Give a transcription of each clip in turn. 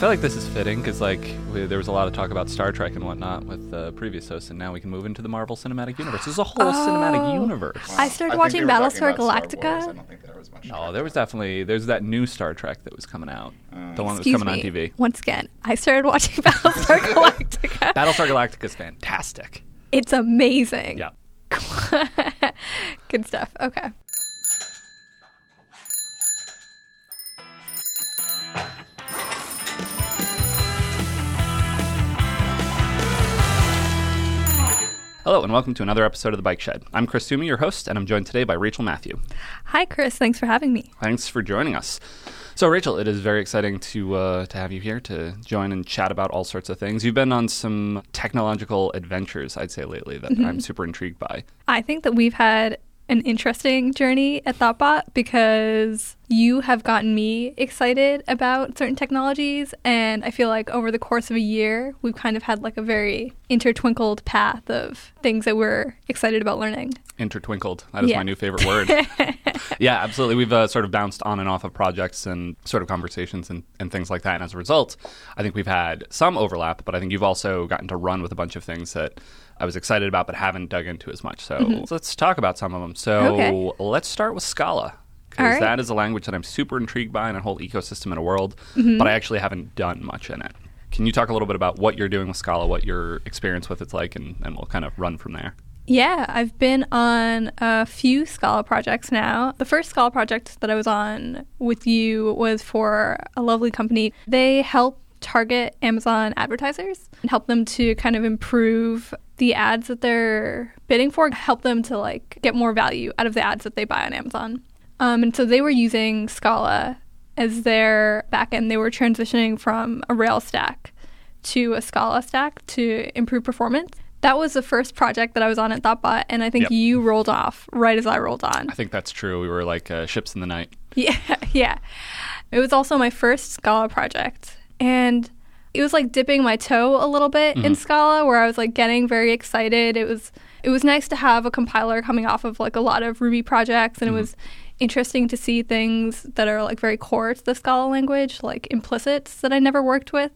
feel like this is fitting because like we, there was a lot of talk about Star Trek and whatnot with the previous hosts, and now we can move into the Marvel Cinematic Universe. There's a whole oh. cinematic Oh. universe. I started think watching Battlestar talking Star Galactica. I don't think there was much. Oh, there was definitely there's that new Star Trek that was coming out, uh, the one that was coming me. on TV. Once again, I started watching Battlestar Galactica. Battlestar Galactica is fantastic. it's amazing. Yeah. Good stuff. Okay. Hello and welcome to another episode of the Bike Shed. I'm Chris Toomey, your host, and I'm joined today by Rachel Mathew. Hi, Chris. Thanks for having me. Thanks for joining us. So, Rachel, it is very exciting to uh, to have you here to join and chat about all sorts of things. You've been on some technological adventures, I'd say, lately that I'm super intrigued by. I think that we've had an interesting journey at ThoughtBot because you have gotten me excited about certain technologies, and I feel like over the course of a year, we've kind of had like a very intertwinkled path of things that we're excited about learning. Intertwinkled. That is Yeah. my new favorite word. yeah, absolutely. We've uh, sort of bounced on and off of projects and sort of conversations and, and things like that. And as a result, I think we've had some overlap, but I think you've also gotten to run with a bunch of things that I was excited about but haven't dug into as much. So let's talk about some of them. So Mm-hmm. Okay. let's start with Scala. Because right. that is a language that I'm super intrigued by and a whole ecosystem in a world, Mm-hmm. but I actually haven't done much in it. Can you talk a little bit about what you're doing with Scala, what your experience with it's like, and, and we'll kind of run from there? Yeah, I've been on a few Scala projects now. The first Scala project that I was on with you was for a lovely company. They help target Amazon advertisers and help them to kind of improve the ads that they're bidding for, help them to like get more value out of the ads that they buy on Amazon. Um, and so they were using Scala as their backend. They were transitioning from a Rails stack to a Scala stack to improve performance. That was the first project that I was on at ThoughtBot, and I think Yep. you rolled off right as I rolled on. I think that's true. We were like uh, ships in the night. Yeah, yeah. It was also my first Scala project. And it was like dipping my toe a little bit in Scala where I was like getting very excited. It was it was nice to have a compiler coming off of like a lot of Ruby projects and it was interesting to see things that are like very core to the Scala language, like implicits that I never worked with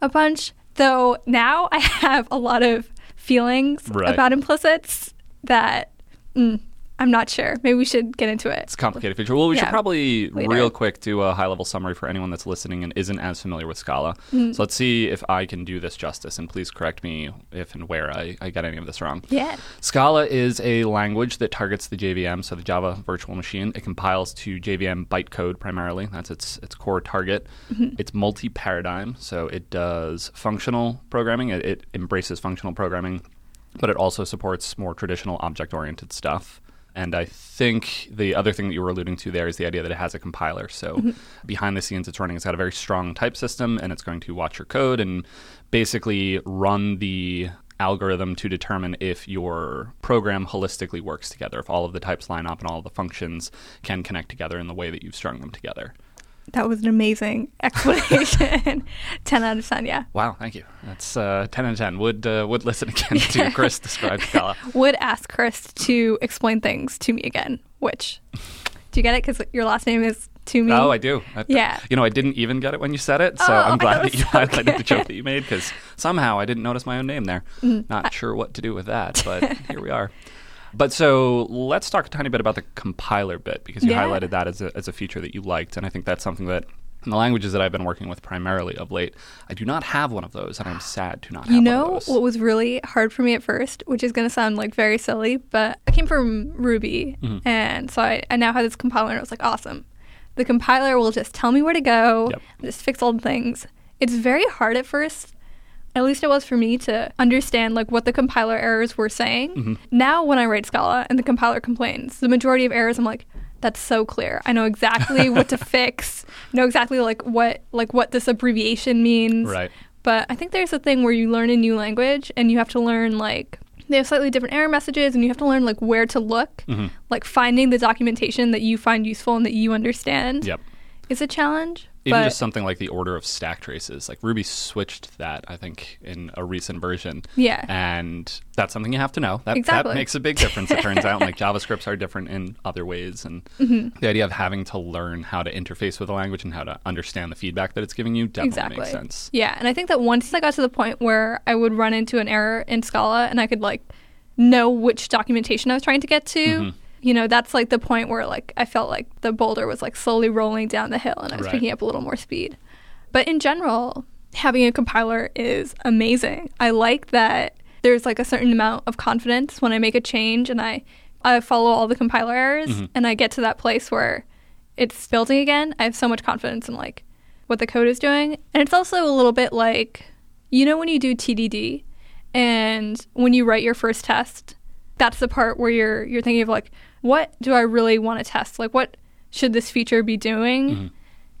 a bunch. Though now I have a lot of feelings Right. about implicits that mm, I'm not sure. Maybe we should get into it. It's a complicated feature. Well, we should probably Later. real quick do a high level summary for anyone that's listening and isn't as familiar with Scala. Mm-hmm. So let's see if I can do this justice, and please correct me if and where I, I get any of this wrong. Yeah. Scala is a language that targets the JVM, so the Java Virtual Machine. It compiles to JVM bytecode primarily. That's its its core target. It's multi-paradigm, so it does functional programming. It, it embraces functional programming, but it also supports more traditional object-oriented stuff. And I think the other thing that you were alluding to there is the idea that it has a compiler. So mm-hmm. behind the scenes, it's running. It's got a very strong type system, and it's going to watch your code and basically run the algorithm to determine if your program holistically works together, if all of the types line up and all of the functions can connect together in the way that you've strung them together. That was an amazing explanation. 10 out of 10, yeah. Wow, thank you. That's uh, 10 out of 10. Would, uh, would listen again to Chris describe Scala. Would ask Chris to explain things to me again, which, do you get it? Because your last name is to me. Oh, I do. I, Yeah. You know, I didn't even get it when you said it, so Oh, I'm glad thought that you so highlighted the joke that you made because somehow I didn't notice my own name there. Mm-hmm. Not sure what to do with that, but here we are. But so let's talk a tiny bit about the compiler bit because you Yeah. highlighted that as a, as a feature that you liked, and I think that's something that in the languages that I've been working with primarily of late, I do not have one of those, and I'm sad to not have You one know of those. what was really hard for me at first, which is going to sound like very silly, but I came from Ruby, Mm-hmm. and so I, I now have this compiler, and I was like, awesome. The compiler will just tell me where to go, Yep. just fix all the things. It's very hard at first. At least it was for me to understand like what the compiler errors were saying. Mm-hmm. Now when I write Scala and the compiler complains, the majority of errors I'm like, that's so clear. I know exactly what to fix. Know exactly like what like what this abbreviation means. Right. But I think there's a thing where you learn a new language and you have to learn like they have slightly different error messages and you have to learn like where to look. Like finding the documentation that you find useful and that you understand Yep. is a challenge. Even but just something like the order of stack traces, like Ruby switched that, I think, in a recent version. Yeah. And that's something you have to know. That, Exactly. that makes a big difference, it turns out. Like JavaScripts are different in other ways. And Mm-hmm. the idea of having to learn how to interface with a language and how to understand the feedback that it's giving you definitely exactly. makes sense. Yeah, and I think that once I got to the point where I would run into an error in Scala and I could like know which documentation I was trying to get to, Mm-hmm. You know, that's like the point where like I felt like the boulder was like slowly rolling down the hill and I was Right. picking up a little more speed. But in general, having a compiler is amazing. I like that there's like a certain amount of confidence when I make a change and I I follow all the compiler errors Mm-hmm. and I get to that place where it's building again. I have so much confidence in like what the code is doing. And it's also a little bit like you know when you do TDD and when you write your first test, that's the part where you're you're thinking of like what do I really want to test? Like what should this feature be doing? Mm-hmm.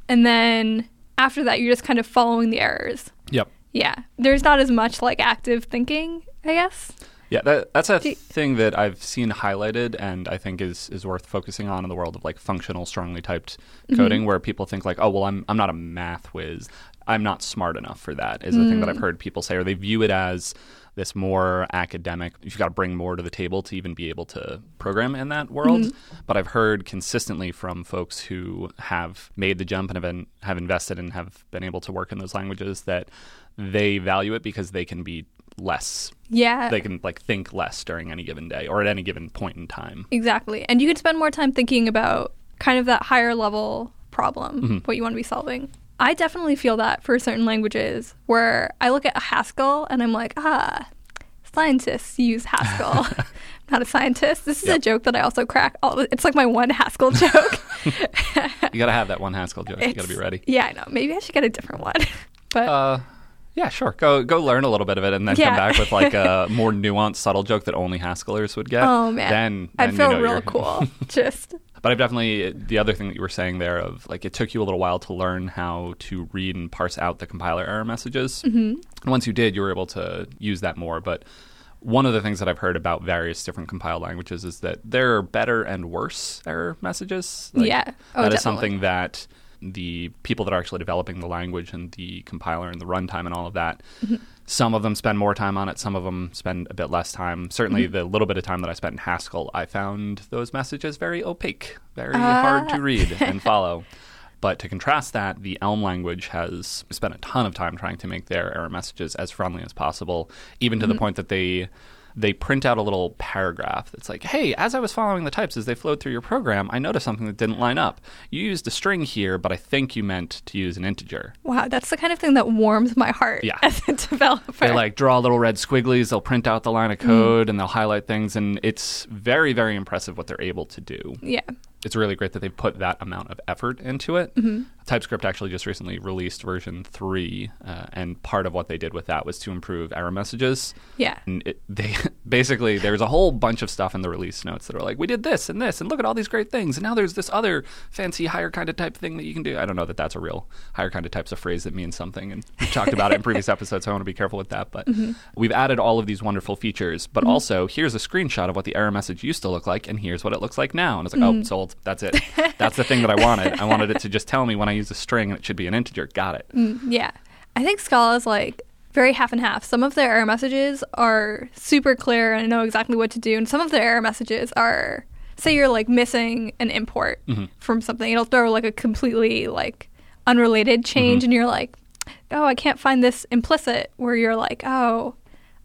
And then after that you're just kind of following the errors. Yep. Yeah. There's not as much like active thinking, I guess. Yeah, that, that's a thing that I've seen highlighted, and I think is is worth focusing on in the world of like functional, strongly typed mm-hmm. coding, where people think like, oh, well, I'm I'm not a math whiz, I'm not smart enough for that. Is the thing that mm. I've heard people say, or they view it as this more academic. You've got to bring more to the table to even be able to program in that world. But I've heard consistently from folks who have made the jump and have been have invested and have been able to work in those languages that they value it because they can be less Yeah. they can like think less during any given day or at any given point in time. Exactly. And you can spend more time thinking about kind of that higher level problem, Mm-hmm. what you want to be solving. I definitely feel that for certain languages where I look at Haskell and I'm like, ah, scientists use Haskell. Not a scientist. This is a joke that I also crack. All it's like my one Haskell joke. You got to have that one Haskell joke. You got to be ready. Yeah, I know. Maybe I should get a different one. but Uh, yeah, sure. Go go learn a little bit of it and then Yeah. come back with like a more nuanced, subtle joke that only Haskellers would get. oh man, Then, I then you feel know real cool. Just But I've definitely the other thing that you were saying there of like it took you a little while to learn how to read and parse out the compiler error messages. Mm-hmm. And once you did, you were able to use that more. But one of the things that I've heard about various different compiled languages is that there are better and worse error messages. Yeah. Oh, that is definitely. something that the people that are actually developing the language and the compiler and the runtime and all of that. Mm-hmm. Some of them spend more time on it. Some of them spend a bit less time. Certainly, Mm-hmm. the little bit of time that I spent in Haskell, I found those messages very opaque, very Ah. hard to read and follow. But to contrast that, the Elm language has spent a ton of time trying to make their error messages as friendly as possible, even to the point that they they print out a little paragraph that's like, "Hey, as I was following the types as they flowed through your program, I noticed something that didn't line up. You used a string here, but I think you meant to use an integer." wow, that's the kind of thing that warms my heart Yeah. as a developer. They like draw little red squigglies, they'll print out the line of code and they'll highlight things and it's very very impressive what they're able to do. yeah. it's really great that they put that amount of effort into it. Mm-hmm. TypeScript actually just recently released version three, uh, and part of what they did with that was to improve error messages. Yeah. And it, they basically there's a whole bunch of stuff in the release notes that are like, we did this and this, and look at all these great things, and now there's this other fancy higher kind of type thing that you can do. I don't know that that's a real higher kind of type's a phrase that means something, and we've talked about it in previous episodes, so I want to be careful with that. But Mm-hmm. we've added all of these wonderful features, but also here's a screenshot of what the error message used to look like, and here's what it looks like now. And it's like, Mm-hmm. oh, sold. That's it. That's the thing that I wanted. I wanted it to just tell me when I use a string and it should be an integer. Got it. Mm, yeah. I think Scala is like very half and half. Some of their error messages are super clear and I know exactly what to do, and some of their error messages are say you're like missing an import from something. It'll throw like a completely like unrelated change and you're like, "Oh, I can't find this implicit." Where you're like, "Oh,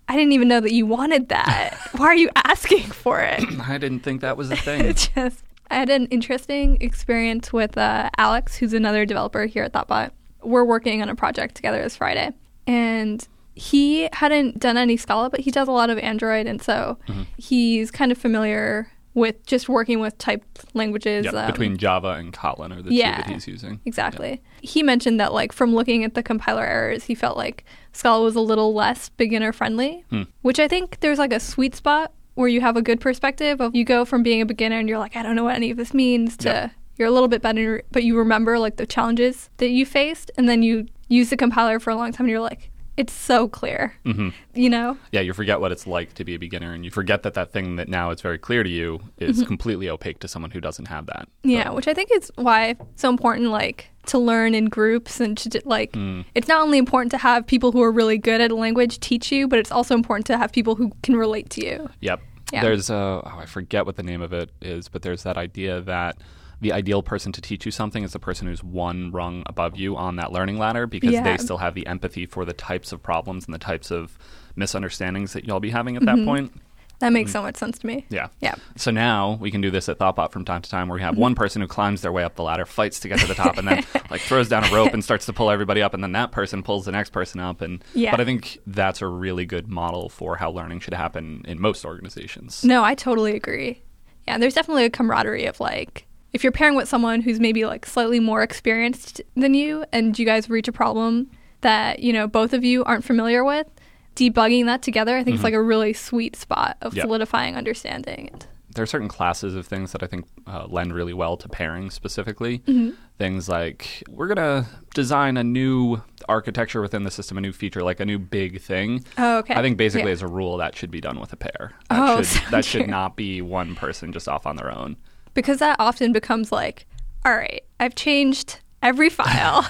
I didn't even know that you wanted that. Why are you asking for it?" I didn't think that was a thing. Just I had an interesting experience with uh, Alex, who's another developer here at Thoughtbot. We're working on a project together this Friday, and he hadn't done any Scala, but he does a lot of Android, and so Mm-hmm. he's kind of familiar with just working with typed languages. Yeah, um, between Java and Kotlin are the yeah, two that he's using. Exactly. He mentioned that, like, from looking at the compiler errors, he felt like Scala was a little less beginner friendly, Hmm. which I think there's like a sweet spot where you have a good perspective of you go from being a beginner and you're like, I don't know what any of this means to Yeah. you're a little bit better, but you remember like the challenges that you faced, and then you use the compiler for a long time and you're like, it's so clear. hmm You know? Yeah, you forget what it's like to be a beginner, and you forget that that thing that now is very clear to you is completely opaque to someone who doesn't have that. Yeah, which I think is why it's so important, like to learn in groups and to like. Mm. It's not only important to have people who are really good at a language teach you, but it's also important to have people who can relate to you. Yep. Yeah. There's uh, oh, I forget what the name of it is, but there's that idea that the ideal person to teach you something is the person who's one rung above you on that learning ladder because Yeah. they still have the empathy for the types of problems and the types of misunderstandings that y'all be having at Mm-hmm. that point. That makes so much sense to me. Yeah. Yeah. So now we can do this at Thoughtbot from time to time where we have Mm-hmm. one person who climbs their way up the ladder, fights to get to the top, and then like throws down a rope and starts to pull everybody up, and then that person pulls the next person up. And Yeah. but I think that's a really good model for how learning should happen in most organizations. No, I totally agree. Yeah, there's definitely a camaraderie of like if you're pairing with someone who's maybe like slightly more experienced than you and you guys reach a problem that, you know, both of you aren't familiar with, debugging that together, I think it's like a really sweet spot of Yep. solidifying understanding. there are certain classes of things that I think uh, lend really well to pairing specifically. Mm-hmm. Things like we're going to design a new architecture within the system, a new feature, like a new big thing. Oh, okay. I think basically, Yeah. as a rule, that should be done with a pair. That Oh, should, so that should not be one person just off on their own. Because that often becomes like, all right, I've changed every file.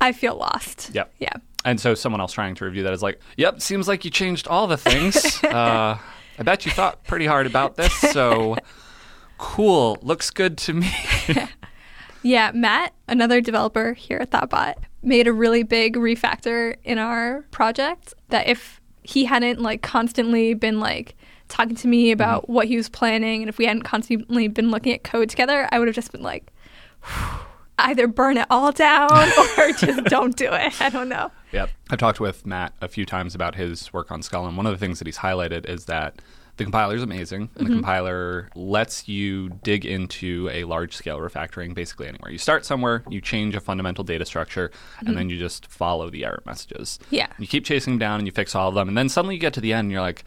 I feel lost. Yep. Yeah. And so someone else trying to review that is like, "Yep, seems like you changed all the things. uh, I bet you thought pretty hard about this. So cool, looks good to me." Yeah, Matt, another developer here at Thoughtbot, made a really big refactor in our project that if he hadn't like constantly been like talking to me mm-hmm. about what he was planning and if we hadn't constantly been looking at code together, I would have just been like either burn it all down or just don't do it. I don't know. Yep. I've talked with Matt a few times about his work on Scala, and one of the things that he's highlighted is that the compiler is amazing, and the mm-hmm. compiler lets you dig into a large scale refactoring basically anywhere. You start somewhere, you change a fundamental data structure, and mm-hmm. then you just follow the error messages. Yeah. You keep chasing them down and you fix all of them, and then suddenly you get to the end and you're like,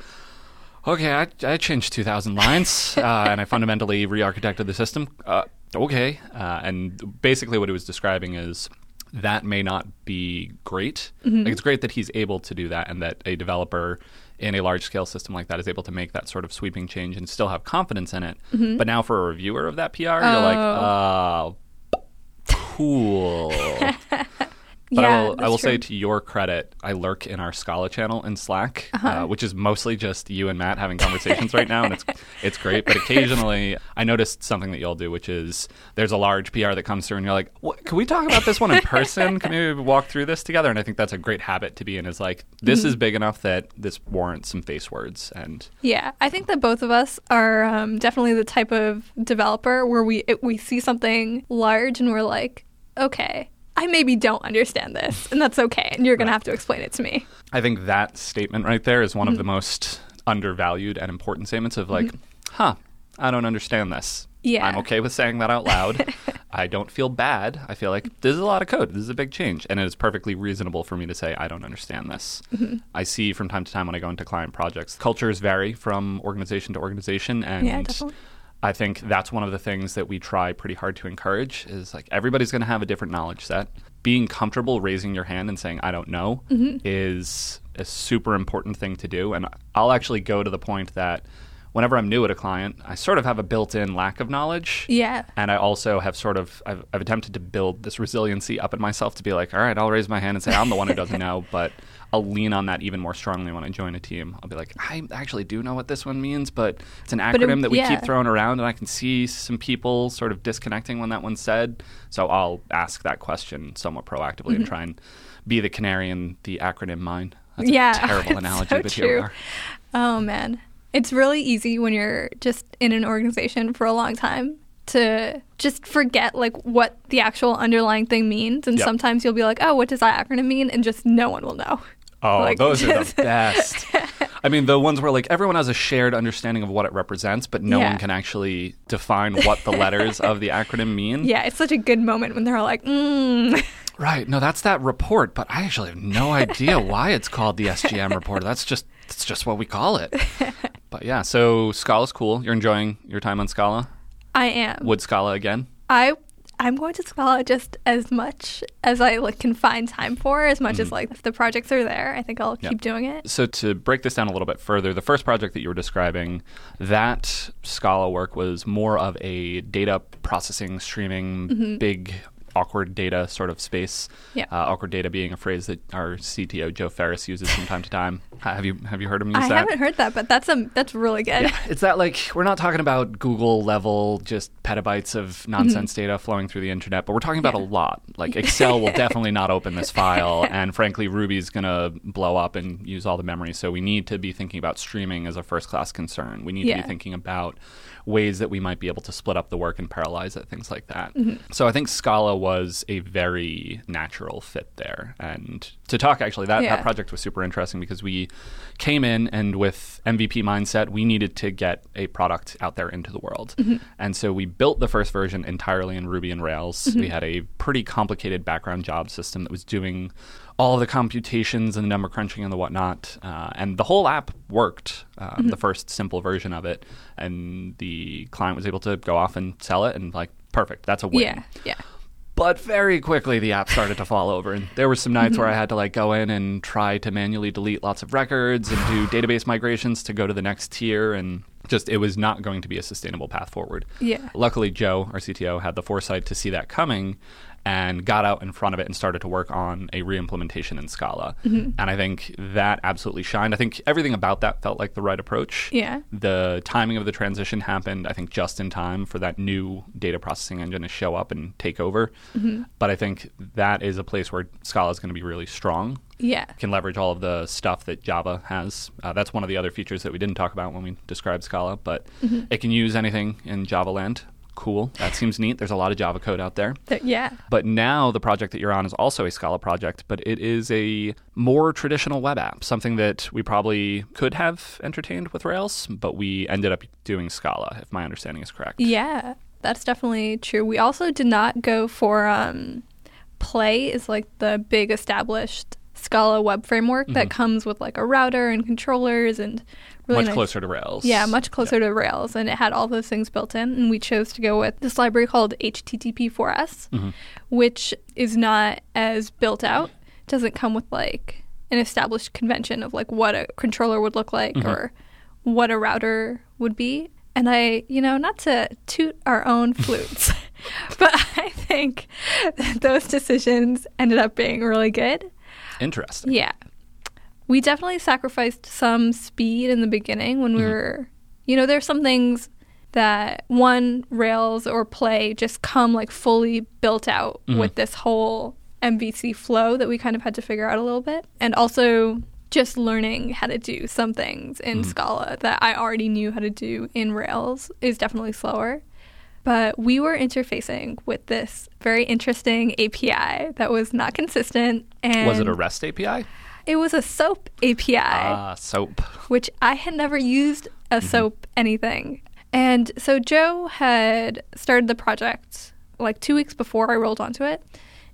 okay, I, I changed 2,000 lines uh, and I fundamentally re architected the system. Uh, okay. Uh, and basically, what he was describing is that may not be great. Like, it's great that he's able to do that and that a developer in a large scale system like that is able to make that sort of sweeping change and still have confidence in it. But now, for a reviewer of that PR, you're like, oh, cool. But yeah, I will, I will say to your credit, I lurk in our Scala channel in Slack, uh which is mostly just you and Matt having conversations right now, and it's it's great. But occasionally, I noticed something that y'all do, which is there's a large PR that comes through, and you're like, what, "Can we talk about this one in person? Can we walk through this together?" And I think that's a great habit to be in. Is like this Mm-hmm. is big enough that this warrants some face words, and Yeah, I think that both of us are um, definitely the type of developer where we it, we see something large and we're like, okay, I maybe don't understand this, and that's okay, and you're gonna have to explain it to me. I think that statement right there is one of the mm. most undervalued and important statements of like, mm-hmm. huh, I don't understand this. Yeah. I'm okay with saying that out loud. I don't feel bad. I feel like this is a lot of code. This is a big change. And it is perfectly reasonable for me to say, I don't understand this. Mm-hmm. I see from time to time when I go into client projects, cultures vary from organization to organization. And Yeah, definitely. I think that's one of the things that we try pretty hard to encourage is like everybody's going to have a different knowledge set. Being comfortable raising your hand and saying I don't know mm-hmm. is a super important thing to do and I'll actually go to the point that whenever I'm new at a client, I sort of have a built-in lack of knowledge. Yeah, And I also have sort of I've, I've attempted to build this resiliency up in myself to be like, all right, I'll raise my hand and say I'm the one who doesn't know, but I'll lean on that even more strongly when I join a team. I'll be like, I actually do know what this one means, but it's an But it- acronym that we yeah. keep throwing around, and I can see some people sort of disconnecting when that one's said. So I'll ask that question somewhat proactively Mm-hmm. and try and be the canary in the acronym mine. That's Yeah, a terrible analogy, so but here we are. Oh man. It's really easy when you're just in an organization for a long time to just forget like what the actual underlying thing means and Yep. sometimes you'll be like, "Oh, what does that acronym mean?" and just no one will know. Oh, Like, those are the best. I mean, the ones where like everyone has a shared understanding of what it represents, but no Yeah. one can actually define what the letters of the acronym mean. Yeah, it's such a good moment when they're all like, mm. Right. No, that's that report, but I actually have no idea why it's called the SGM report. That's just that's just what we call it. But yeah, so Scala's cool. You're enjoying your time on Scala? I am. Would Scala again? I I'm going to Scala just as much as I like can find time for, as much as mm-hmm. like if the projects are there, I think I'll Yeah. keep doing it. So to break this down a little bit further, the first project that you were describing, that Scala work was more of a data processing, streaming, mm-hmm. big awkward data sort of space. Mm-hmm. Yeah. Uh, awkward data being a phrase that our CTO Joe Ferris uses from time to time. Have you have you heard him use I that? I haven't heard that, but that's a that's really good. Yeah, it's that like we're not talking about Google level just petabytes of nonsense data flowing through the internet, but we're talking about Mm-hmm. Yeah. a lot. Like Excel will definitely not open this file, and frankly, Ruby's gonna blow up and use all the memory. So we need to be thinking about streaming as a first class concern. We need to be thinking about ways that we might be able to split up the work and parallelize it, things like that. Mm-hmm. So I think Scala was a very natural fit there. And to talk actually, that, Yeah. that project was super interesting because we came in and with MVP mindset, we needed to get a product out there into the world. Mm-hmm. And so we built the first version entirely in Ruby and Rails. Mm-hmm. We had a pretty complicated background job system that was doing all the computations and the number crunching and the whatnot. Uh, and the whole app worked, um, Mm-hmm. the first simple version of it. And the client was able to go off and sell it and like, perfect, that's a win. yeah, yeah. But very quickly, the app started to fall over, and there were some nights where I had to like go in and try to manually delete lots of records and do database migrations to go to the next tier, and just it was not going to be a sustainable path forward. Yeah. Luckily, Joe, our CTO, had the foresight to see that coming and got out in front of it and started to work on a re-implementation in Scala. Mm-hmm. And I think that absolutely shined. I think everything about that felt like the right approach. Yeah. The timing of the transition happened, I think, just in time for that new data processing engine to show up and take over. Mm-hmm. But I think that is a place where Scala is going to be really strong. Yeah. Can leverage all of the stuff that Java has. Uh, that's one of the other features that we didn't talk about when we described Scala, but mm-hmm. it can use anything in Java land. Cool. That seems neat. There's a lot of Java code out there. Yeah. But now the project that you're on is also a Scala project, but it is a more traditional web app, something that we probably could have entertained with Rails, but we ended up doing Scala, if my understanding is correct. Yeah, that's definitely true. We also did not go for um, Play is like the big established Scala web framework that comes with like a router and controllers and really Much nice- closer to Rails. Yeah, much closer to Rails, and it had all those things built in. And we chose to go with this library called HTTP4S, Mm-hmm. which is not as built out. Doesn't come with like an established convention of like what a controller would look like Mm-hmm. or what a router would be. And I, you know, not to toot our own flutes, but I think that those decisions ended up being really good. Interesting. Yeah. We definitely sacrificed some speed in the beginning when we mm-hmm. were, you know, there's some things that one Rails or Play just come like fully built out mm-hmm. with this whole MVC flow that we kind of had to figure out a little bit. And also just learning how to do some things in mm-hmm. Scala that I already knew how to do in Rails is definitely slower. But we were interfacing with this very interesting API that was not consistent. And Was it a REST API? It was a SOAP API, Ah, SOAP. which I had never used a Mm-hmm. SOAP anything. And so Joe had started the project like two weeks before I rolled onto it.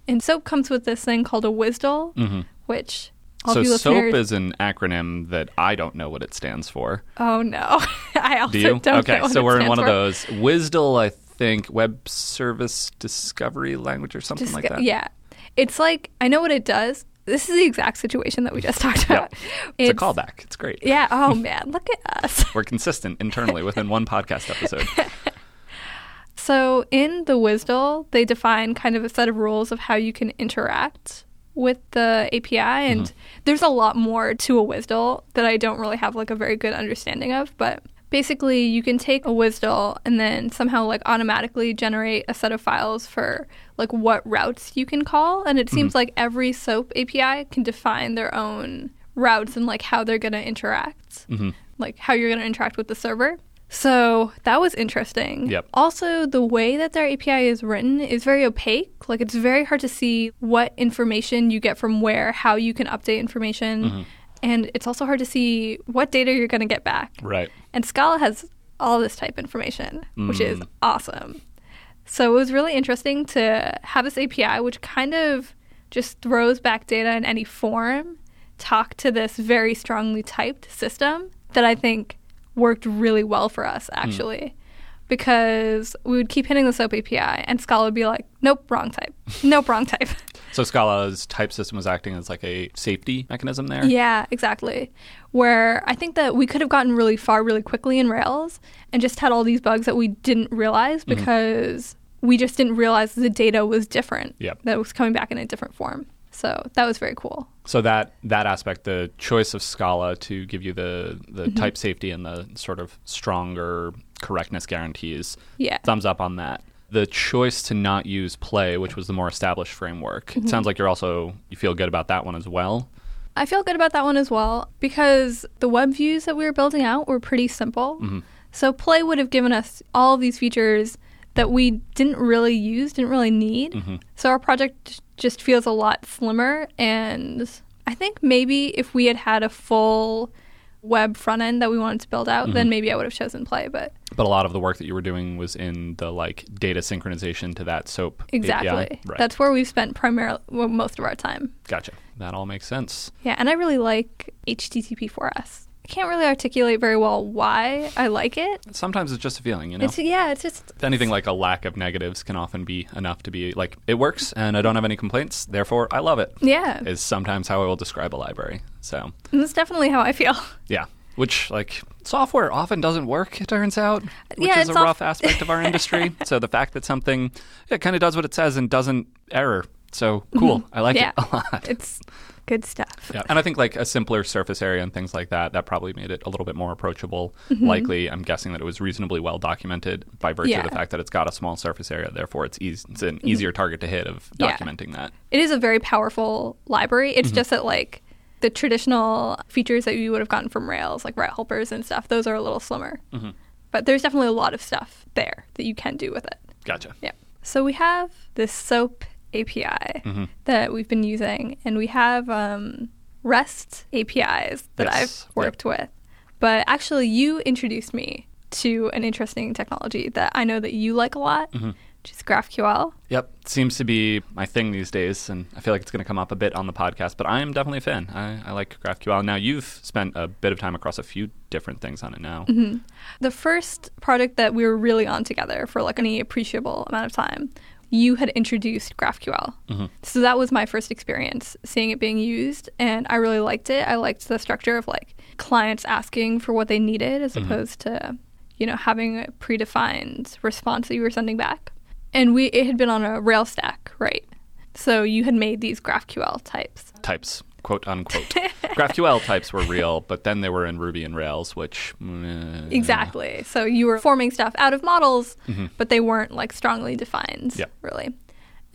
And SOAP comes with this thing called a WSDL, which all Mm-hmm. So SOAP is an acronym that I don't know what it stands for. oh no, I also Do you? don't okay, so we're in one for. of those. WSDL, I think, Web Service Discovery Language or something like that. Yeah, it's like I know what it does. This is the exact situation that we just talked about. It's, a callback. It's great. Yeah. Oh man, look at us. We're consistent internally within one podcast episode. So in the WSDL, they define kind of a set of rules of how you can interact with the API, and Mm-hmm. there's a lot more to a WSDL that I don't really have like a very good understanding of. But basically, you can take a WSDL and then somehow like automatically generate a set of files for like what routes you can call, and it seems Mm-hmm. like every SOAP API can define their own routes and like how they're going to interact, Mm-hmm. like how you're going to interact with the server. So that was interesting. Yep. Also, the way that their API is written is very opaque. Like, it's very hard to see what information you get from where, how you can update information. Mm-hmm. And it's also hard to see what data you're going to get back. Right. And Scala has all this type information, which is Mm. awesome. So it was really interesting to have this API, which kind of just throws back data in any form, talk to this very strongly typed system that I think worked really well for us, actually. because we would keep hitting the SOAP API and Scala would be like, nope, wrong type. Nope, wrong type. So Scala's type system was acting as like a safety mechanism there. Yeah, exactly. Where I think that we could have gotten really far really quickly in Rails and just had all these bugs that we didn't realize Mm-hmm. because we just didn't realize the data was different. Yep. That it was coming back in a different form. So that was very cool. So that that aspect, the choice of Scala to give you the the Mm-hmm. type safety and the sort of stronger correctness guarantees, Yeah. thumbs up on that. The choice to not use Play, which was the more established framework, Mm-hmm. it sounds like you're also you feel good about that one as well. I feel good about that one as well because the web views that we were building out were pretty simple. So Play would have given us all of these features that we didn't really use, didn't really need. So our project just feels a lot slimmer. And I think maybe if we had had a full web front end that we wanted to build out, then mm-hmm. maybe I would have chosen Play. But But a lot of the work that you were doing was in the like data synchronization to that SOAP exactly, API. Right. that's where we've spent primarily well, most of our time. gotcha. That all makes sense. Yeah, and I really like HTTP4S. I can't really articulate very well why I like it. Sometimes it's just a feeling, you know. It's yeah, it's just anything like a lack of negatives can often be enough to be like it works and I don't have any complaints, therefore I love it. yeah. Is sometimes how I will describe a library. So And that's definitely how I feel. yeah, which like software often doesn't work. It turns out, which Yeah, is a rough aspect of our industry. so the fact that something it kind of does what it says and doesn't error, so cool. Mm-hmm. I like Yeah. it a lot. It's good stuff. Yeah, and I think like a simpler surface area and things like that, that probably made it a little bit more approachable. Mm-hmm. Likely, I'm guessing that it was reasonably well documented by virtue of the fact that it's got a small surface area. Therefore, it's easy, it's an easier target to hit of Mm-hmm. Yeah. documenting that. It is a very powerful library. It's just that like the traditional features that you would have gotten from Rails, like route helpers and stuff, those are a little slimmer. But there's definitely a lot of stuff there that you can do with it. Gotcha. Yeah. So we have this SOAP API Mm-hmm. that we've been using, and we have um, REST APIs that Yes. I've worked with. But actually, you introduced me to an interesting technology that I know that you like a lot, Mm-hmm. which is GraphQL. Yep, seems to be my thing these days, and I feel like it's going to come up a bit on the podcast. But I am definitely a fan. I, I like GraphQL. Now you've spent a bit of time across a few different things on it now. Mm-hmm. The first project that we were really on together for like any appreciable amount of time, you had introduced GraphQL. Mm-hmm. So that was my first experience seeing it being used, and I really liked it. I liked the structure of like clients asking for what they needed as mm-hmm. opposed to, you know, having a predefined response that you were sending back. And we it had been on a Rail stack, right? So you had made these GraphQL types. Types, quote unquote. GraphQL types were real, but then they were in Ruby and Rails, which eh, Exactly. So you were forming stuff out of models, but they weren't like strongly defined, Yep. really.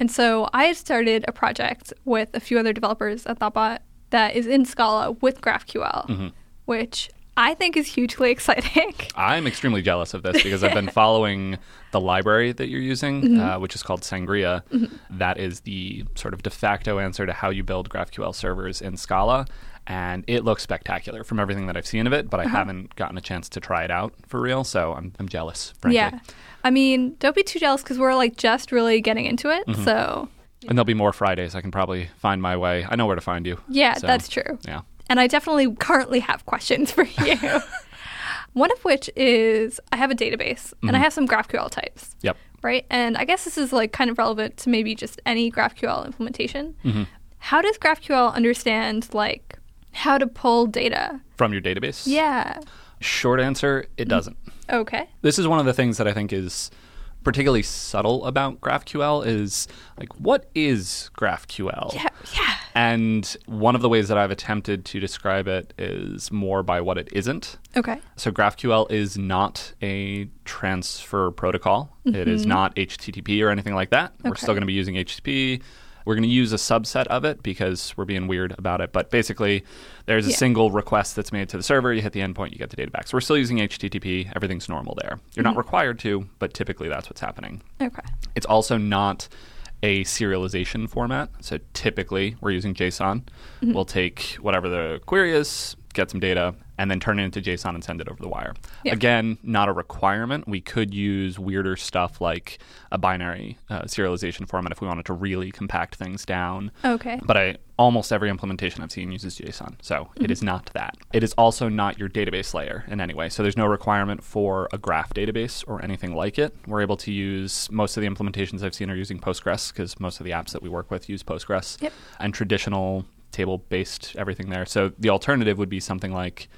And so I started a project with a few other developers at Thoughtbot that is in Scala with GraphQL, which I think is hugely exciting. I'm extremely jealous of this because I've been following the library that you're using, Mm-hmm. uh, which is called Sangria. That is the sort of de facto answer to how you build GraphQL servers in Scala. And it looks spectacular from everything that I've seen of it, but I Uh-huh. haven't gotten a chance to try it out for real. So I'm, I'm jealous, frankly. yeah. I mean, don't be too jealous because we're like just really getting into it. Mm-hmm. So And there'll be more Fridays. I can probably find my way. I know where to find you. yeah, So, that's true. Yeah. And I definitely currently have questions for you. One of which is I have a database and I mm-hmm. have some GraphQL types. Yep. right? And I guess this is like kind of relevant to maybe just any GraphQL implementation. Mm-hmm. How does GraphQL understand like how to pull data? From your database? Yeah. Short answer it mm. doesn't. Okay. This is one of the things that I think is particularly subtle about GraphQL is like what is GraphQL? Yeah. Yeah. And one of the ways that I've attempted to describe it is more by what it isn't. Okay. So GraphQL is not a transfer protocol. It is mm-hmm. not HTTP or anything like that. We're still going to be using HTTP. We're going to use a subset of it because we're being weird about it. But basically, there's a Yeah. single request that's made to the server. You hit the endpoint, you get the data back. So we're still using HTTP. Everything's normal there. You're not mm-hmm. required to, but typically that's what's happening. Okay. It's also not a serialization format. So typically we're using JSON. Mm-hmm. We'll take whatever the query is, get some data, and then turn it into JSON and send it over the wire. Yeah. Again, not a requirement. We could use weirder stuff like a binary uh, serialization format if we wanted to really compact things down. Okay. But I almost every implementation I've seen uses JSON, so it is not that. It is also not your database layer in any way. So there's no requirement for a graph database or anything like it. We're able to use most of the implementations I've seen are using Postgres because most of the apps that we work with use Postgres Yep. and traditional table based everything there. So the alternative would be something like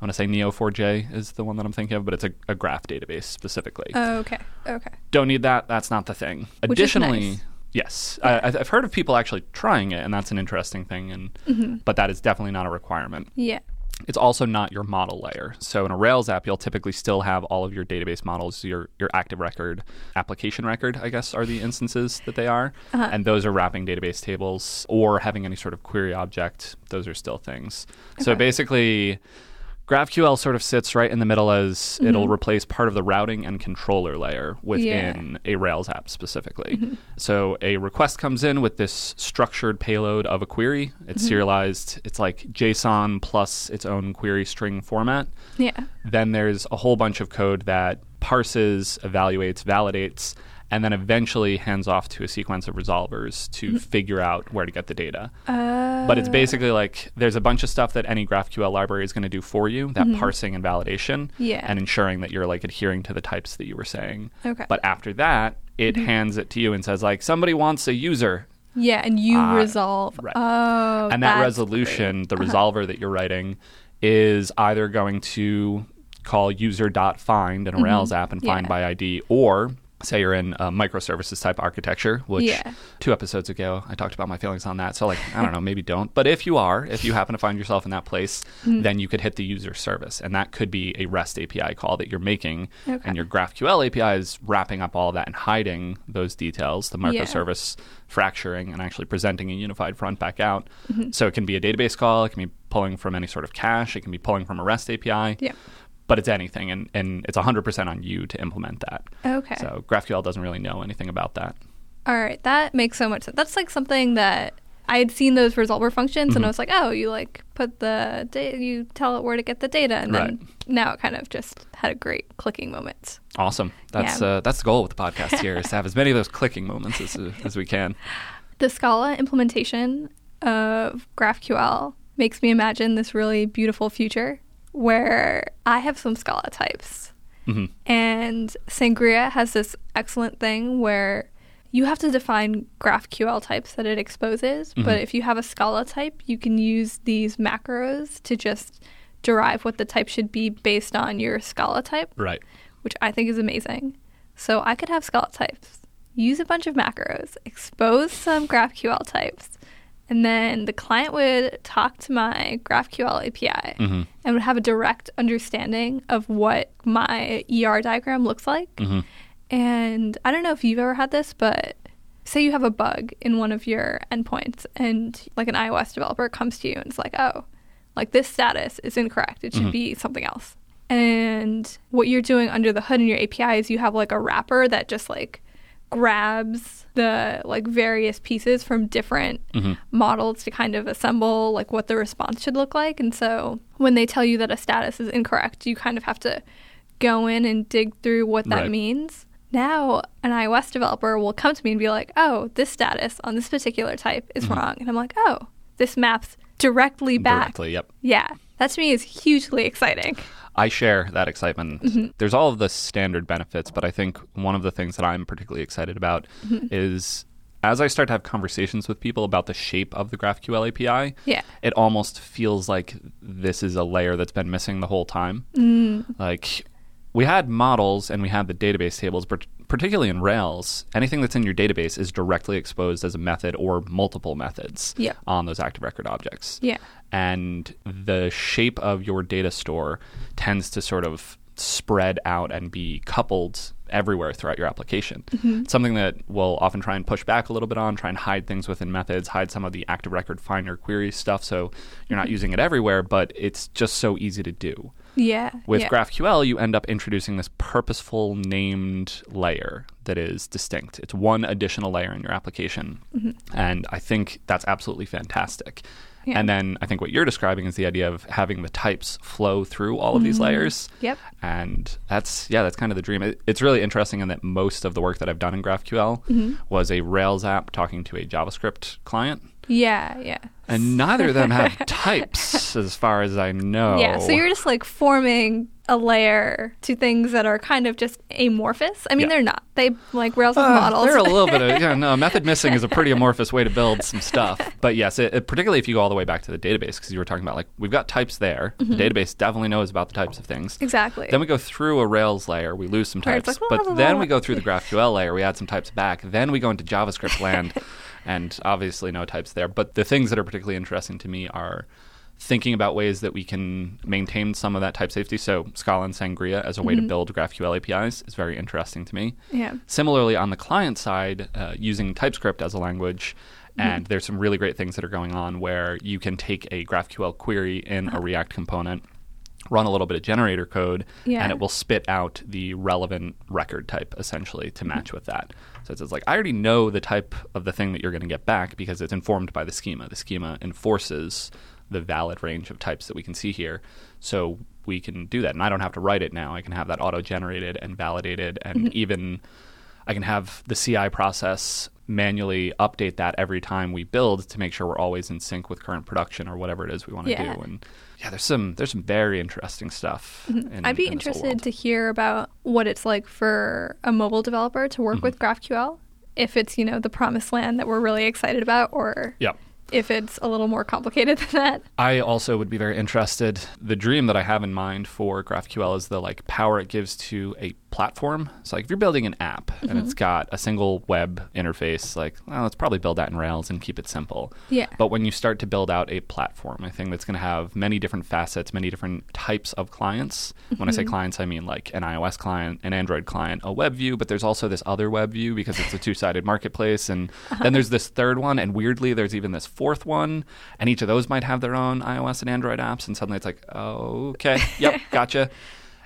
I want to say Neo4j is the one that I'm thinking of, but it's a, a graph database specifically. Oh, Okay. Okay. Don't need that. That's not the thing. Which Additionally, nice. yes, I, I've I've heard of people actually trying it, and that's an interesting thing. And Mm-hmm. but that is definitely not a requirement. Yeah. It's also not your model layer. So in a Rails app, you'll typically still have all of your database models, your your active record, application record, I guess, are the instances that they are, Uh-huh. and those are wrapping database tables or having any sort of query object. Those are still things. So basically. GraphQL sort of sits right in the middle as Mm-hmm. it'll replace part of the routing and controller layer within a Rails app specifically. Mm-hmm. So a request comes in with this structured payload of a query. It's Mm-hmm. serialized. It's like JSON plus its own query string format. Yeah. Then there's a whole bunch of code that parses, evaluates, validates, and then eventually hands off to a sequence of resolvers to Mm-hmm. figure out where to get the data. Uh, But it's basically like there's a bunch of stuff that any GraphQL library is going to do for you, that parsing and validation, Mm-hmm. Yeah. and ensuring that you're like adhering to the types that you were saying. Okay. But after that, it Mm-hmm. hands it to you and says like somebody wants a user, yeah, and you Uh, resolve. right. Oh, and that resolution, great. the Uh-huh. resolver that you're writing, is either going to call user.find in a Rails app and find Mm-hmm. Yeah. by ID, or say you're in a microservices type architecture, which Yeah. two episodes ago I talked about my feelings on that. So like I don't know, maybe don't. But if you are, if you happen to find yourself in that place, Mm-hmm. then you could hit the user service, and that could be a REST API call that you're making, Okay. and your GraphQL API is wrapping up all of that and hiding those details, the Yeah. microservice fracturing, and actually presenting a unified front back out. Mm-hmm. So it can be a database call, it can be pulling from any sort of cache, it can be pulling from a REST API. Yeah. But it's anything, and, and it's 100% on you to implement that. Okay. So GraphQL doesn't really know anything about that. All right, that makes so much sense. That's like something that I had seen those resolver functions, Mm-hmm. and I was like, oh, you like put the data, you tell it where to get the data, and then now it kind of just had a great clicking moment. Awesome. That's Yeah. uh, that's the goal with the podcast here is to have as many of those clicking moments as, as we can. The Scala implementation of GraphQL makes me imagine this really beautiful future where I have some Scala types. hmm And Sangria has this excellent thing where you have to define GraphQL types that it exposes, but if you have a Scala type, you can use these macros to just derive what the type should be based on your Scala type, Right. which I think is amazing. So I could have Scala types, use a bunch of macros, expose some GraphQL types, and then the client would talk to my GraphQL API hmm and would have a direct understanding of what my ER diagram looks like. hmm And I don't know if you've ever had this, but say you have a bug in one of your endpoints and like an iOS developer comes to you and it's like, oh, like this status is incorrect. It should Mhm. be something else. And what you're doing under the hood in your API is you have like a wrapper that just like grabs the like various pieces from different hmm models to kind of assemble like what the response should look like. And so when they tell you that a status is incorrect, you kind of have to go in and dig through what that Right. means. Now, an iOS developer will come to me and be like, "Oh, this status on this particular type is Mhm. wrong." And I'm like, "Oh, this maps directly back." Directly. Yep. Yeah. That to me is hugely exciting. I share that excitement. Mm-hmm. There's all of the standard benefits, but I think one of the things that I'm particularly excited about Mm-hmm. is as I start to have conversations with people about the shape of the GraphQL API, Yeah. it almost feels like this is a layer that's been missing the whole time. Mm. Like we had models and we had the database tables, but particularly in Rails, anything that's in your database is directly exposed as a method or multiple methods on those active record objects. Yeah. And the shape of your data store tends to sort of spread out and be coupled everywhere throughout your application. Mm-hmm. Something that we'll often try and push back a little bit on, try and hide things within methods, hide some of the active record finder query stuff so you're not using it everywhere, but it's just so easy to do. Yeah. With yeah. GraphQL, you end up introducing this purposeful named layer that is distinct. It's one additional layer in your application. And I think that's absolutely fantastic. Yeah. And then I think what you're describing is the idea of having the types flow through all of these layers. Yep. And that's yeah, that's kind of the dream. It, it's really interesting in that most of the work that I've done in GraphQL Mm-hmm. was a Rails app talking to a JavaScript client, Yeah, yeah. and neither of them have types, as far as I know. Yeah, so you're just like forming a layer to things that are kind of just amorphous. I mean, Yeah. they're not. They like Rails Uh, models. They're a little bit of yeah, no. Method missing is a pretty amorphous way to build some stuff. But yes, it, it- particularly if you go all the way back to the database, because you were talking about like we've got types there. Mm-hmm. The database definitely knows about the types of things. exactly. Then we go through a Rails layer, we lose some types, like, blah, but blah, then we go through the GraphQL layer, we add some types back. Then we go into JavaScript land, and obviously no types there. But the things that are particularly interesting to me are thinking about ways that we can maintain some of that type safety. So Scala and Sangria as a way Mm-hmm. to build GraphQL APIs is very interesting to me. yeah. Similarly, on the client side, uh, using TypeScript as a language, Mm-hmm. and there's some really great things that are going on where you can take a GraphQL query in Uh-huh. a React component, run a little bit of generator code, Yeah. and it will spit out the relevant record type essentially to match with that. So it's, it's like I already know the type of the thing that you're going to get back because it's informed by the schema. The schema enforces the valid range of types that we can see here. So we can do that. And I don't have to write it now. I can have that auto generated and validated and mm-hmm. even I can have the CI process manually update that every time we build to make sure we're always in sync with current production or whatever it is we want to Yeah. do. And yeah, there's some there's some very interesting stuff. Mm-hmm. I'd be in interested to hear about what it's like for a mobile developer to Mm-hmm. work with GraphQL. If it's, you know, the promised land that we're really excited about or Yeah. If it's a little more complicated than that. I also would be very interested. The dream that I have in mind for GraphQL is the like power it gives to a platform. So like if you're building an app and Mm-hmm. it's got a single web interface, like well, let's probably build that in Rails and keep it simple. Yeah. But when you start to build out a platform, a thing that's going to have many different facets, many different types of clients. When I Mm-hmm. say clients, I mean like an iOS client, an Android client, a web view, but there's also this other web view because it's a two-sided marketplace and Uh-huh. then there's this third one and weirdly there's even this fourth one and each of those might have their own iOS and Android apps and suddenly it's like, "Oh, okay. Yep, gotcha."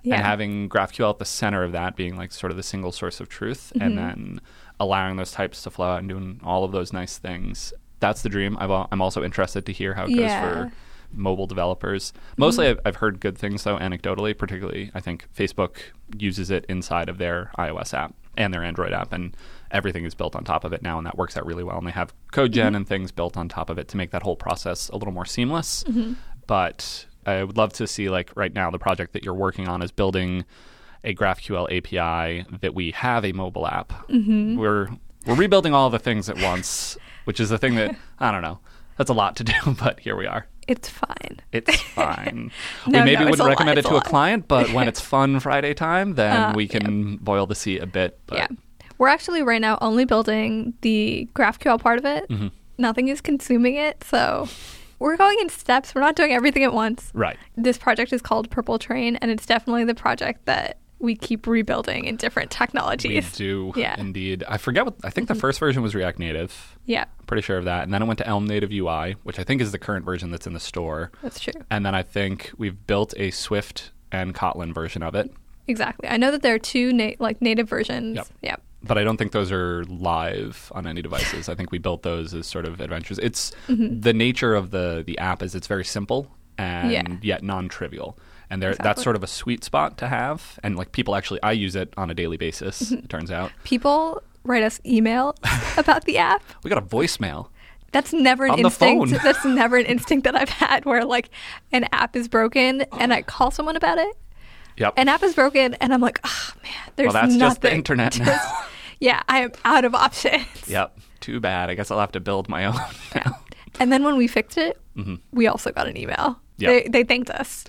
Yeah. And having GraphQL at the center of that being like sort of the single source of truth Mm-hmm. and then allowing those types to flow out and doing all of those nice things. That's the dream. I've, I'm also interested to hear how it Yeah. goes for mobile developers. Mostly, I've, I've heard good things though, anecdotally. Particularly, I think Facebook uses it inside of their iOS app and their Android app, and everything is built on top of it now, and that works out really well. And they have CodeGen mm-hmm. and things built on top of it to make that whole process a little more seamless. Mm-hmm. But I would love to see, like right now, the project that you're working on is building a GraphQL API that we have a mobile app. Mm-hmm. We're we're rebuilding all the things at once, which is the thing that I don't know. That's a lot to do, but here we are. It's fine. It's fine. No, we maybe no, wouldn't a lot, recommend it it's a to a client, but when it's fun Friday time, then Uh, we can boil the sea a bit. But yeah. We're actually right now only building the GraphQL part of it. Mm-hmm. Nothing is consuming it. So we're going in steps. We're not doing everything at once. Right. This project is called Purple Train, and it's definitely the project that we keep rebuilding in different We technologies. do Yeah. Mm-hmm. indeed. I forget what I think the first version was React Native. Yeah, Pretty sure of that. And then it went to Elm Native UI, which I think is the current version that's in the store. that's true. And then I think we've built a Swift and Kotlin version of it. Exactly. I know that there are two na- like native versions. Yep. Yep. But I don't think those are live on any devices. I think we built those as sort of adventures. It's Mm-hmm. the nature of the the app is it's very simple and Yeah. yet non-trivial. And there that's sort of a sweet spot to have. And like people actually I use it on a daily basis, Mm-hmm. it turns out. People write us email about the app. We got a voicemail. That's never an On the instinct. phone. That's never an instinct that I've had where like an app is broken and I call someone about it. Yep. An app is broken and I'm like, oh man, there's well, that's nothing. just the internet now. Yeah, I am out of options. yep. Too bad. I guess I'll have to build my own now. And then when we fixed it, Mm-hmm. we also got an email. Yeah. They, they thanked us.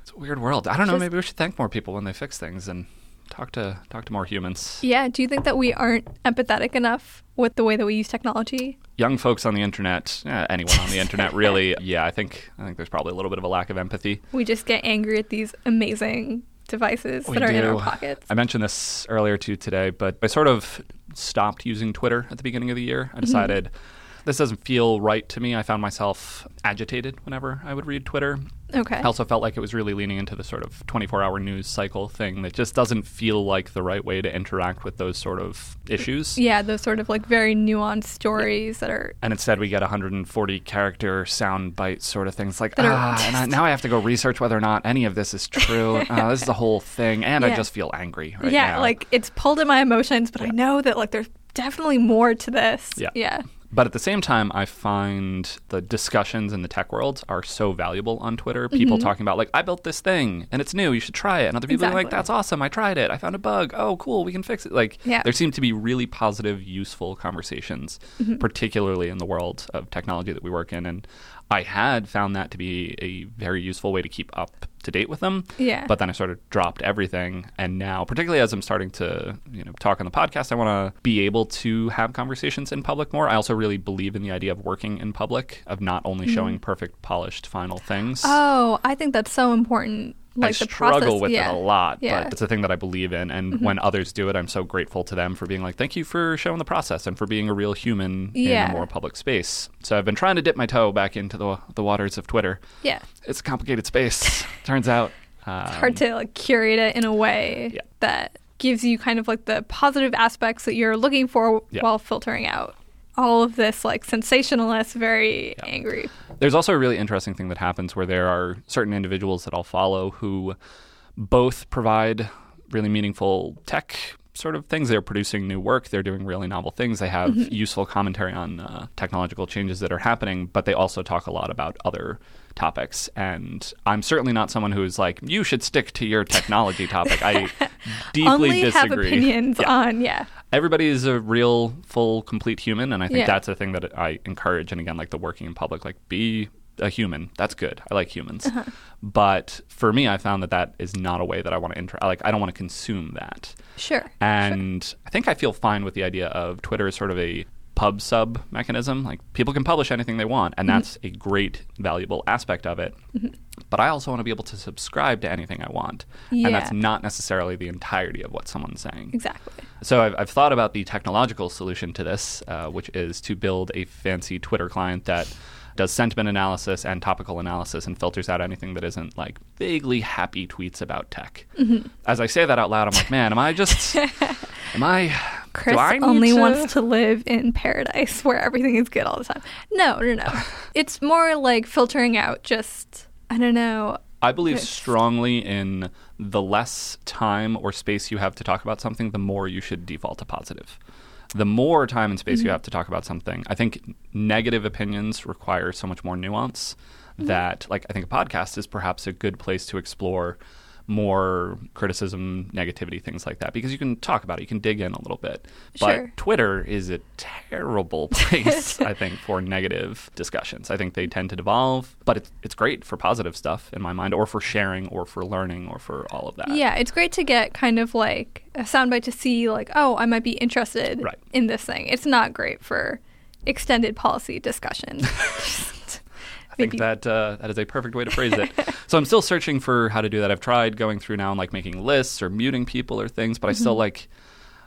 It's a weird world. I don't know, Just- maybe we should thank more people when they fix things and talk to talk to more humans. Yeah. Do you think that we aren't empathetic enough with the way that we use technology? young folks on the internet, eh, anyone on the internet, really. Yeah, I think I think there's probably a little bit of a lack of empathy. We just get angry at these amazing devices We that are in our pockets. I mentioned this earlier too today, but I sort of stopped using Twitter at the beginning of the year. Mm-hmm. I decided this doesn't feel right to me. I found myself agitated whenever I would read Twitter. Okay. I also felt like it was really leaning into the sort of 24 hour news cycle thing that just doesn't feel like the right way to interact with those sort of issues. Yeah, those sort of like very nuanced stories that are. And instead, we get 140 character sound bite sort of things like, ah, and I, now I have to go research whether or not any of this is true. uh, this is the whole thing. And I just feel angry right yeah, now. like it's pulled at my emotions, but I know that like there's definitely more to this. Yeah. Yeah. But at the same time, I find the discussions in the tech world are so valuable on Twitter. People talking about, like, I built this thing and it's new, you should try it. And other people are like, that's awesome, I tried it, I found a bug. Oh, cool, we can fix it. Like, Yeah. there seem to be really positive, useful conversations, Mm-hmm. particularly in the world of technology that we work in. And I had found that to be a very useful way to keep up to date with them. Yeah. But then I sort of dropped everything. And now, particularly as I'm starting to, you know, talk on the podcast, I want to be able to have conversations in public more. I also really believe in the idea of working in public, of not only Mm-hmm. showing perfect, polished, final things. Oh, I think that's so important. Like I the struggle process. with yeah. it a lot, Yeah. Mm-hmm. but it's a thing that I believe in. And when others do it, I'm so grateful to them for being like, thank you for showing the process and for being a real human in a more public space. So I've been trying to dip my toe back into the, the waters of Twitter. Yeah. It's a complicated space, turns out. Um, It's hard to like curate it in a way Yeah. that gives you kind of like the positive aspects that you're looking for Yeah. while filtering out all of this like sensationalist, very angry. There's also a really interesting thing that happens where there are certain individuals that I'll follow who both provide really meaningful tech sort of things. They're producing new work, they're doing really novel things, they have useful commentary on uh, technological changes that are happening, but they also talk a lot about other topics. And I'm certainly not someone who's like, you should stick to your technology topic. I deeply Only disagree. have opinions Yeah on yeah. everybody is a real full complete human and i think Yeah. that's a thing that i encourage and again like the working in public like be a human that's good i like humans Uh-huh. but for me i found that that is not a way that i want to inter like i don't want to consume that Sure. and i think i feel fine with the idea of twitter as sort of a pub sub mechanism like people can publish anything they want and Mm-hmm. that's a great valuable aspect of it but i also want to be able to subscribe to anything i want Yeah. and that's not necessarily the entirety of what someone's saying Exactly. so I've, I've thought about the technological solution to this, uh, which is to build a fancy Twitter client that does sentiment analysis and topical analysis and filters out anything that isn't like vaguely happy tweets about tech. Mm-hmm. As I say that out loud, I'm like, man, am I just, am I? Chris I only to- wants to live in paradise where everything is good all the time. No, no, no. it's more like filtering out just I don't know. I believe strongly in the less time or space you have to talk about something, the more you should default to positive. The more time and space you mm-hmm. have to talk about something, I think negative opinions require so much more nuance mm-hmm. that, like, I think a podcast is perhaps a good place to explore more criticism, negativity, things like that, because you can talk about it, you can dig in a little bit. But Sure. Twitter is a terrible place, I think, for negative discussions. I think they tend to devolve, but it's, it's great for positive stuff in my mind, or for sharing, or for learning, or for all of that. Yeah, it's great to get kind of like a soundbite to see like, oh, I might be interested Right. in this thing. It's not great for extended policy discussion. I think that uh, that is a perfect way to phrase it. so I'm still searching for how to do that. I've tried going through now and like making lists or muting people or things, but I Mm-hmm. still like.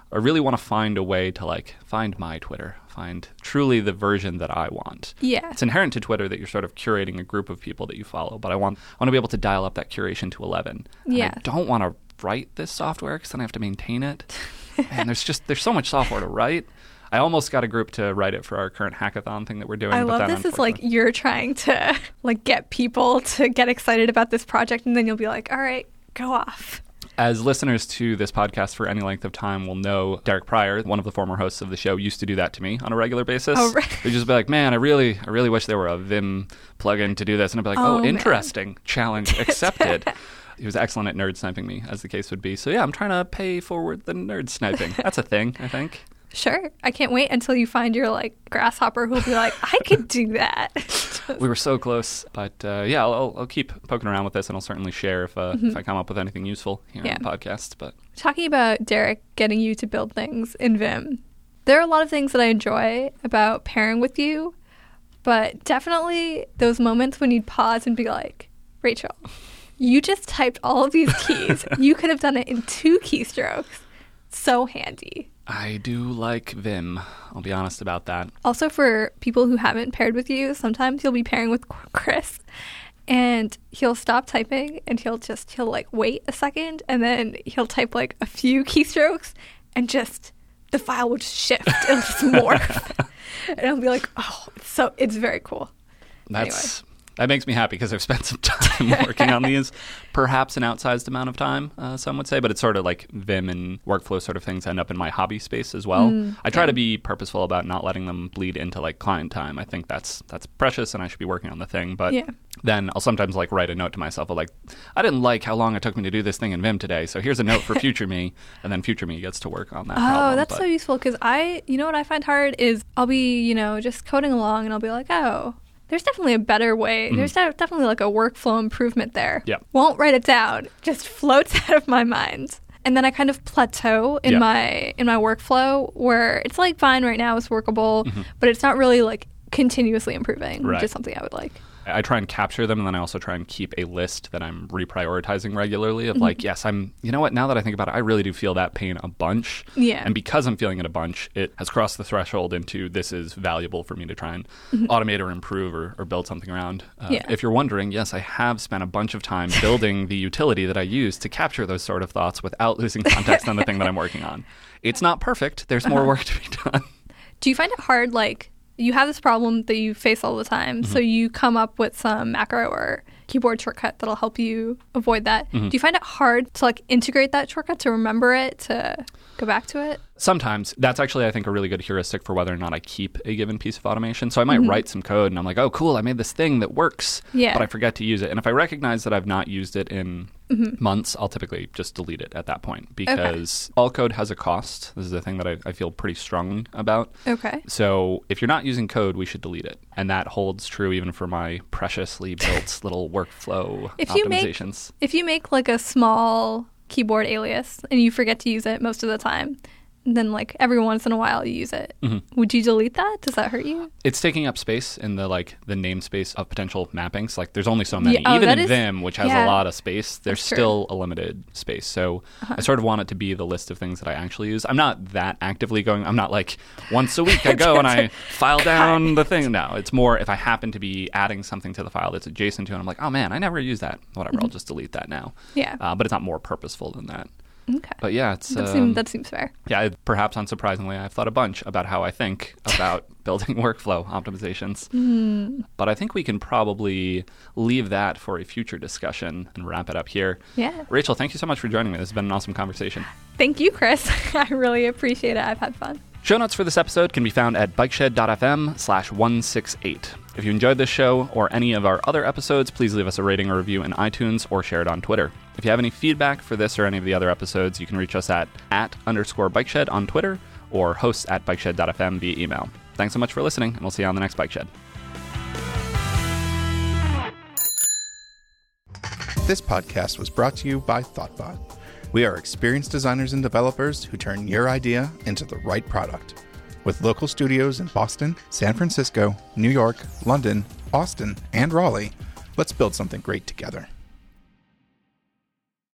I really want to find a way to like find my Twitter, find truly the version that I want. Yeah. It's inherent to Twitter that you're sort of curating a group of people that you follow, but I want I want to be able to dial up that curation to 11. And Yeah. I don't want to write this software because then I have to maintain it. and there's just there's so much software to write. I almost got a group to write it for our current hackathon thing that we're doing. I but love this is like you're trying to like get people to get excited about this project and then you'll be like, "All right, go off." As listeners to this podcast for any length of time will know, Derek Prior, one of the former hosts of the show, used to do that to me on a regular basis. Oh, right. He'd just be like, "Man, I really, I really wish there were a Vim plugin to do this," and I'd be like, Oh, "Oh, man. interesting, challenge accepted." he was excellent at nerd sniping me, as the case would be. So yeah, I'm trying to pay forward the nerd sniping. That's a thing, I think. Sure. I can't wait until you find your like grasshopper who'll be like, "I could do that." We were so close, but uh, yeah, I'll, I'll- keep poking around with this, and I'll certainly share if uh, if I come up with anything useful here Mm-hmm. Yeah. on the podcast. But Talking about Derek getting you to build things in Vim, there are a lot of things that I enjoy about pairing with you, but definitely those moments when you'd pause and be like, Rachel, you just typed all of these keys. you could have done it in two keystrokes. So handy. I do like Vim. I'll be honest about that. Also, for people who haven't paired with you, sometimes you'll be pairing with Chris and he'll stop typing and he'll just he'll like wait a second and then he'll type like a few keystrokes and just the file will just shift it'll just morph and i'll be like oh it's so it's very cool That's that makes me happy because I've spent some time working on these. Perhaps an outsized amount of time, uh, some would say, but it's sort of like Vim and workflow sort of things end up in my hobby space as well. Mm, I try to be purposeful about not letting them bleed into like client time. I think that's that's precious, and I should be working on the thing. But Yeah. then I'll sometimes like write a note to myself of like, I didn't like how long it took me to do this thing in Vim today, so here's a note for future me, and then future me gets to work on that. Oh, problem. that's But- so useful because I, you know what I find hard is I'll be, you know, just coding along and I'll be like, oh, there's definitely a better way. There's definitely like a workflow improvement there. Mm-hmm. Yeah. Won't write it down, just floats out of my mind. And then I kind of plateau in Yeah. my in my workflow where it's like fine right now, it's workable, but it's not really like continuously improving, Mm-hmm. Right. which is something I would like. I try and capture them, and then I also try and keep a list that I'm reprioritizing regularly. Of Mm-hmm. like, yes, I'm. You know what? Now that I think about it, I really do feel that pain a bunch. Yeah. And because I'm feeling it a bunch, it has crossed the threshold into this is valuable for me to try and automate or improve or, or build something around. Uh, Mm-hmm. Yeah. If you're wondering, yes, I have spent a bunch of time building the utility that I use to capture those sort of thoughts without losing context on the thing that I'm working on. It's not perfect. There's Uh-huh. more work to be done. Do you find it hard, like, you have this problem that you face all the time, so mm-hmm. you come up with some macro or keyboard shortcut that'll help you avoid that. Mm-hmm. Do you find it hard to, like, integrate that shortcut, to remember it, to go back to it? Sometimes that's actually, I think, a really good heuristic for whether or not I keep a given piece of automation. So I might mm-hmm. write some code and I'm like, oh, cool, I made this thing that works, Yeah. but I forget to use it. And if I recognize that I've not used it in mm-hmm. months, I'll typically just delete it at that point because all code has a cost. This is a thing that I, I feel pretty strongly about. Okay. So if you're not using code, we should delete it. And that holds true even for my preciously built little workflow If you make- If you make, like, a small keyboard alias and you forget to use it most of the time, then, like, every once in a while you use it, would you delete that? Does that hurt you? it's taking up space in the like the namespace of potential mappings. Like there's only so many. Yeah, oh, Even in is- Vim, which has yeah. a lot of space, there's. Uh-huh. still a limited space. So I sort of want it to be the list of things that I actually use. I'm not that actively going. I'm not like once a week I go and I file down the thing. No, it's more if I happen to be adding something to the file that's adjacent to it. I'm like, oh man, I never use that. Whatever, I'll just delete that now. Mm-hmm. Yeah. Uh, but it's not more purposeful than that. Okay. But yeah, it's that, um, seems, that seems fair. yeah, perhaps unsurprisingly, I've thought a bunch about how I think about building workflow optimizations. But I think we can probably leave that for a future discussion and wrap it up here. Yeah. Rachel, thank you so much for joining me. This has been an awesome conversation. Thank you, Chris. I really appreciate it. I've had fun. Show notes for this episode can be found at bikeshed.fm slash 168. If you enjoyed this show or any of our other episodes, please leave us a rating or review in iTunes or share it on Twitter. If you have any feedback for this or any of the other episodes, you can reach us at at underscore bikeshed on Twitter or hosts at bikeshed.fm via email. Thanks so much for listening, and we'll see you on the next Bike Shed. This podcast was brought to you by Thoughtbot. We are experienced designers and developers who turn your idea into the right product. With local studios in Boston, San Francisco, New York, London, Austin, and Raleigh, let's build something great together.